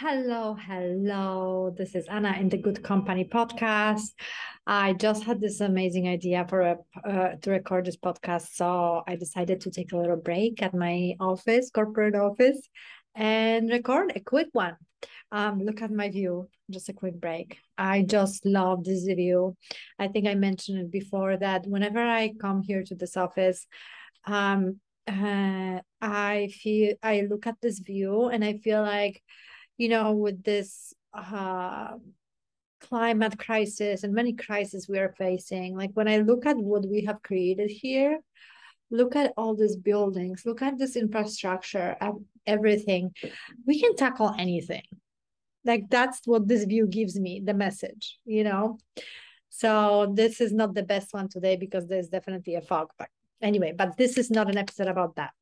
Hello, hello. This is Anna in the Good Company podcast. I just had this amazing idea for a uh, to record this podcast, so I decided to take a little break at my office, corporate office, and record a quick one. Um, look at my view. Just a quick break. I just love this view. I think I mentioned it before that whenever I come here to this office, um, uh, I feel I look at this view and I feel like you know, with this uh, climate crisis and many crises we are facing, like when I look at what we have created here, look at all these buildings, look at this infrastructure, everything, we can tackle anything. Like that's what this view gives me, the message, you know? So this is not the best one today because there's definitely a fog. But anyway, but this is not an episode about that.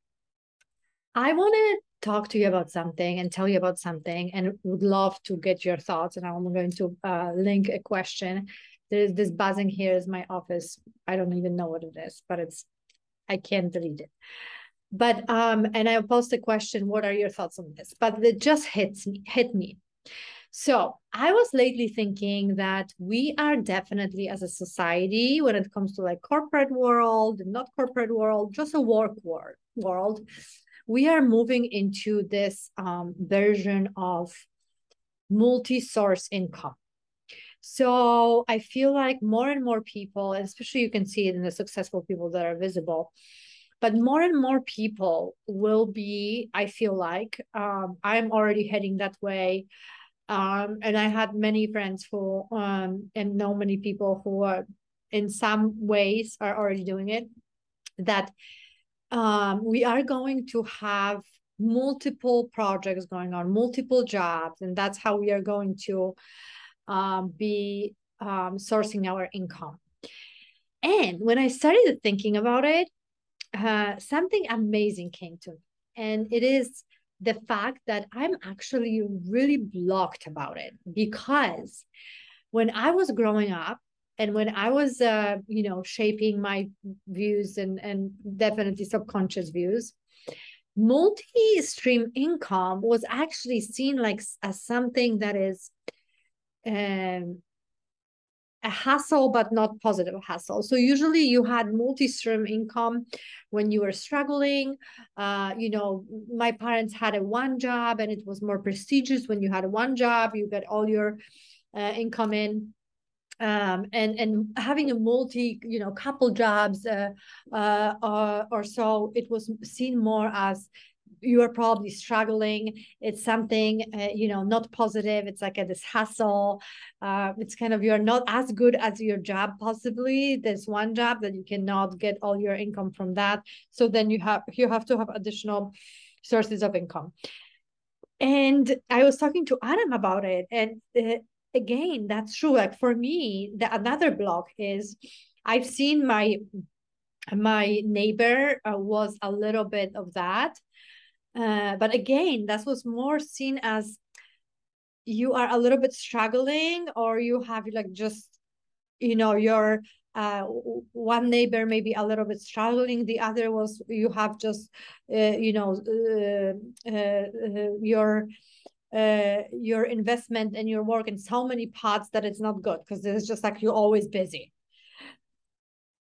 I want to talk to you about something and tell you about something and would love to get your thoughts. And I'm going to uh, link a question. There's this buzzing here is my office. I don't even know what it is, but it's, I can't delete it. But, um, and I'll post a question, what are your thoughts on this? But it just hits me, hit me. So I was lately thinking that we are definitely as a society, when it comes to like corporate world, not corporate world, just a work world, world we are moving into this um, version of multi-source income. So I feel like more and more people, especially you can see it in the successful people that are visible, but more and more people will be, I feel like, um, I'm already heading that way. Um, and I had many friends who, um, and know many people who are in some ways are already doing it, that um, we are going to have multiple projects going on, multiple jobs, and that's how we are going to um, be um, sourcing our income. And when I started thinking about it, uh, something amazing came to me, and it is the fact that I'm actually really blocked about it because when I was growing up, and when i was uh, you know shaping my views and and definitely subconscious views multi-stream income was actually seen like as something that is um, a hassle but not positive hassle. So usually you had multi-stream income when you were struggling. Uh, you know my parents had a one job and it was more prestigious when you had one job. You get all your uh, income in um, and and having a multi you know couple jobs uh, uh, or, or so it was seen more as you are probably struggling. It's something uh, you know not positive. It's like a this hustle uh, it's kind of you're not as good as your job possibly. There's one job that you cannot get all your income from that. So then you have you have to have additional sources of income. And i was talking to adam about it and uh, again that's true. Like for me the another block is i've seen my my neighbor uh, was a little bit of that. Uh, but again that was more seen as you are a little bit struggling or you have like just you know your uh, one neighbor maybe a little bit struggling the other was you have just uh, you know uh, uh, your uh, your investment and your work in so many pots that it's not good because it's just like you're always busy.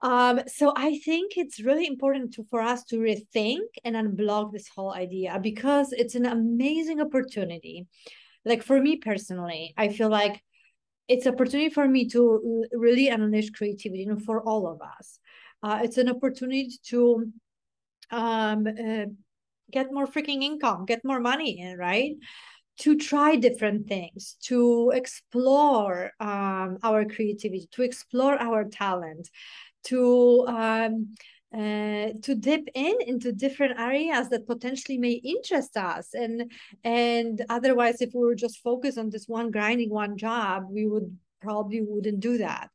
Um, so I think it's really important to, for us to rethink and unblock this whole idea because it's an amazing opportunity. Like for me personally, I feel like it's opportunity for me to really unleash creativity and for all of us. Uh, it's an opportunity to um, uh, get more freaking income, get more money in, right? To try different things, to explore um, our creativity, to explore our talent, to um, uh, to dip in into different areas that potentially may interest us. And and otherwise if we were just focused on this one grinding one job we would probably wouldn't do that.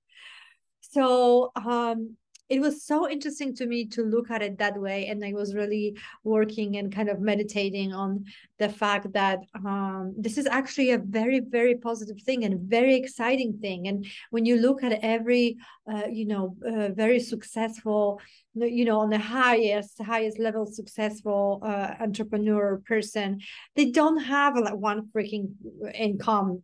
So um it was so interesting to me to look at it that way and i was really working and kind of meditating on the fact that um, this is actually a very very positive thing and very exciting thing. And when you look at every uh, you know uh, very successful you know on the highest highest level successful uh, entrepreneur person they don't have like one freaking income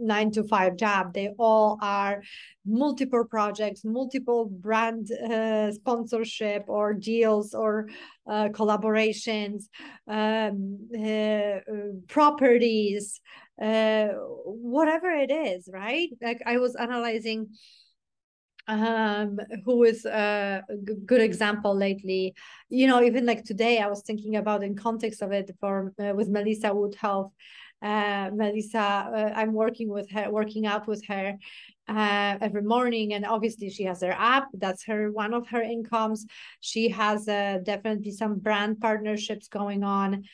nine to five job. They all are multiple projects multiple brand uh, sponsorship or deals or uh, collaborations um, uh, properties uh, whatever it is right? Like i was analyzing um who is a good example lately. You know even like today i was thinking about in context of it for uh, with melissa wood health uh, Melissa, uh, I'm working with her, working out with her uh, every morning, and obviously she has her app. That's her one of her incomes. She has uh, definitely some brand partnerships going on.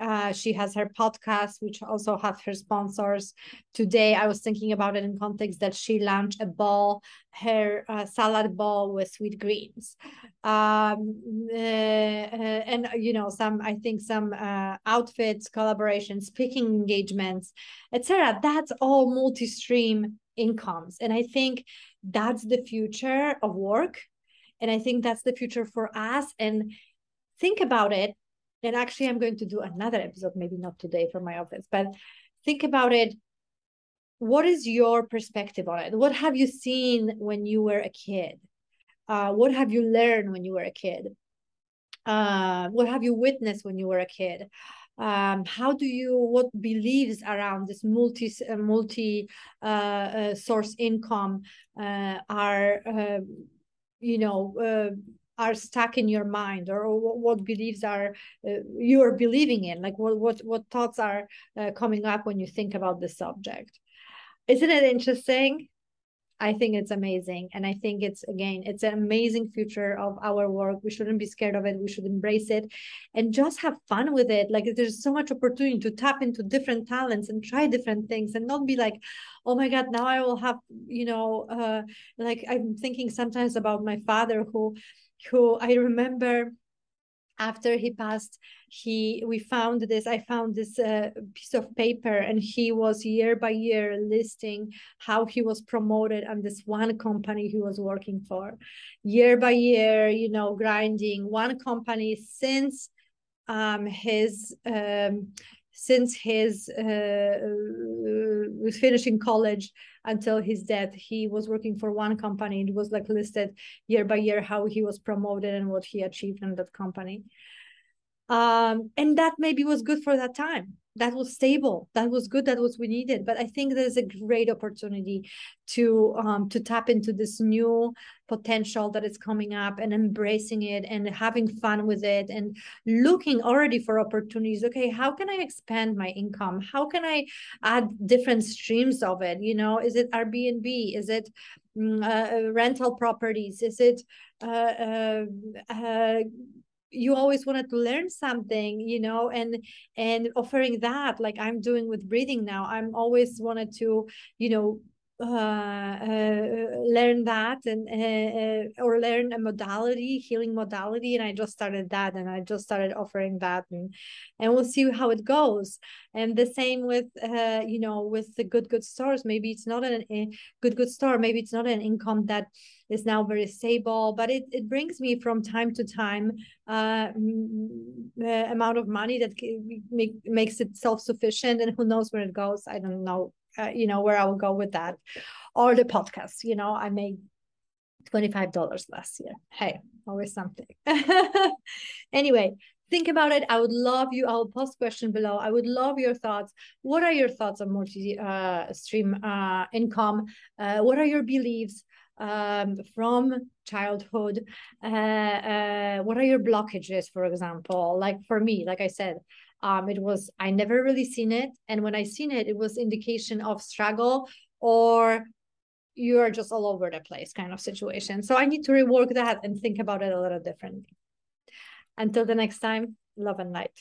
Uh, she has her podcast, which also have her sponsors. Today, I was thinking about it in context that she launched a ball, her uh, salad ball with Sweetgreens, um, uh and you know some. I think some uh, outfits, collaborations, speaking engagements, etc. That's all multi-stream incomes, and I think that's the future of work, and I think that's the future for us. And think about it and actually, I'm going to do another episode, maybe not today for my office, but think about it. What is your perspective on it? What have you seen when you were a kid? Uh, what have you learned when you were a kid? Uh, what have you witnessed when you were a kid? Um, how do you what beliefs around this multi uh, multi uh, uh, source income uh, are uh, you know are stuck in your mind or, what, beliefs are uh, you are believing in like what what what thoughts are uh, coming up when you think about this subject isn't it interesting I think it's amazing. And I think it's, again, it's an amazing future of our work. We shouldn't be scared of it. We should embrace it and just have fun with it. Like there's so much opportunity to tap into different talents and try different things and not be like, oh my God, now I will have, you know, uh, like I'm thinking sometimes about my father who who I remember after he passed he we found this i found this uh, piece of paper and he was year by year listing how he was promoted on this one company he was working for. Year by year you know grinding one company since um, his um, since his uh, was finishing college until his death he was working for one company it was like listed year by year how he was promoted and what he achieved in that company. Um, and that maybe was good for that time that was stable that was good that was we needed. But i think there's a great opportunity to um, to tap into this new potential that is coming up and embracing it and having fun with it and looking already for opportunities. Okay how can i expand my income? How can i add different streams of it? You know is it airbnb? Is it mm, uh, rental properties? Is it uh, uh, uh you always wanted to learn something you know and and offering that like i'm doing with breathing now i'm always wanted to you know learn that and uh, uh, or learn a modality healing modality and i just started that and i just started offering that and and we'll see how it goes. And the same with uh, you know with the good good stores maybe it's not an, a good good store maybe it's not an income that is now very stable but it, it brings me from time to time uh, amount of money that make, makes it self-sufficient and who knows where it goes. I don't know uh, you know where I will go with that, or the podcast. You know, I made twenty five dollars last year. Hey, always something. anyway, think about it. I would love you. I'll post question below. I would love your thoughts. What are your thoughts on multi uh, stream uh, income? Uh, what are your beliefs? Um, from childhood uh, uh, what are your blockages for example? Like for me like i said um, it was i never really seen it. And when i seen it it was indication of struggle or you are just all over the place kind of situation. So i need to rework that and think about it a little differently. Until the next time love and light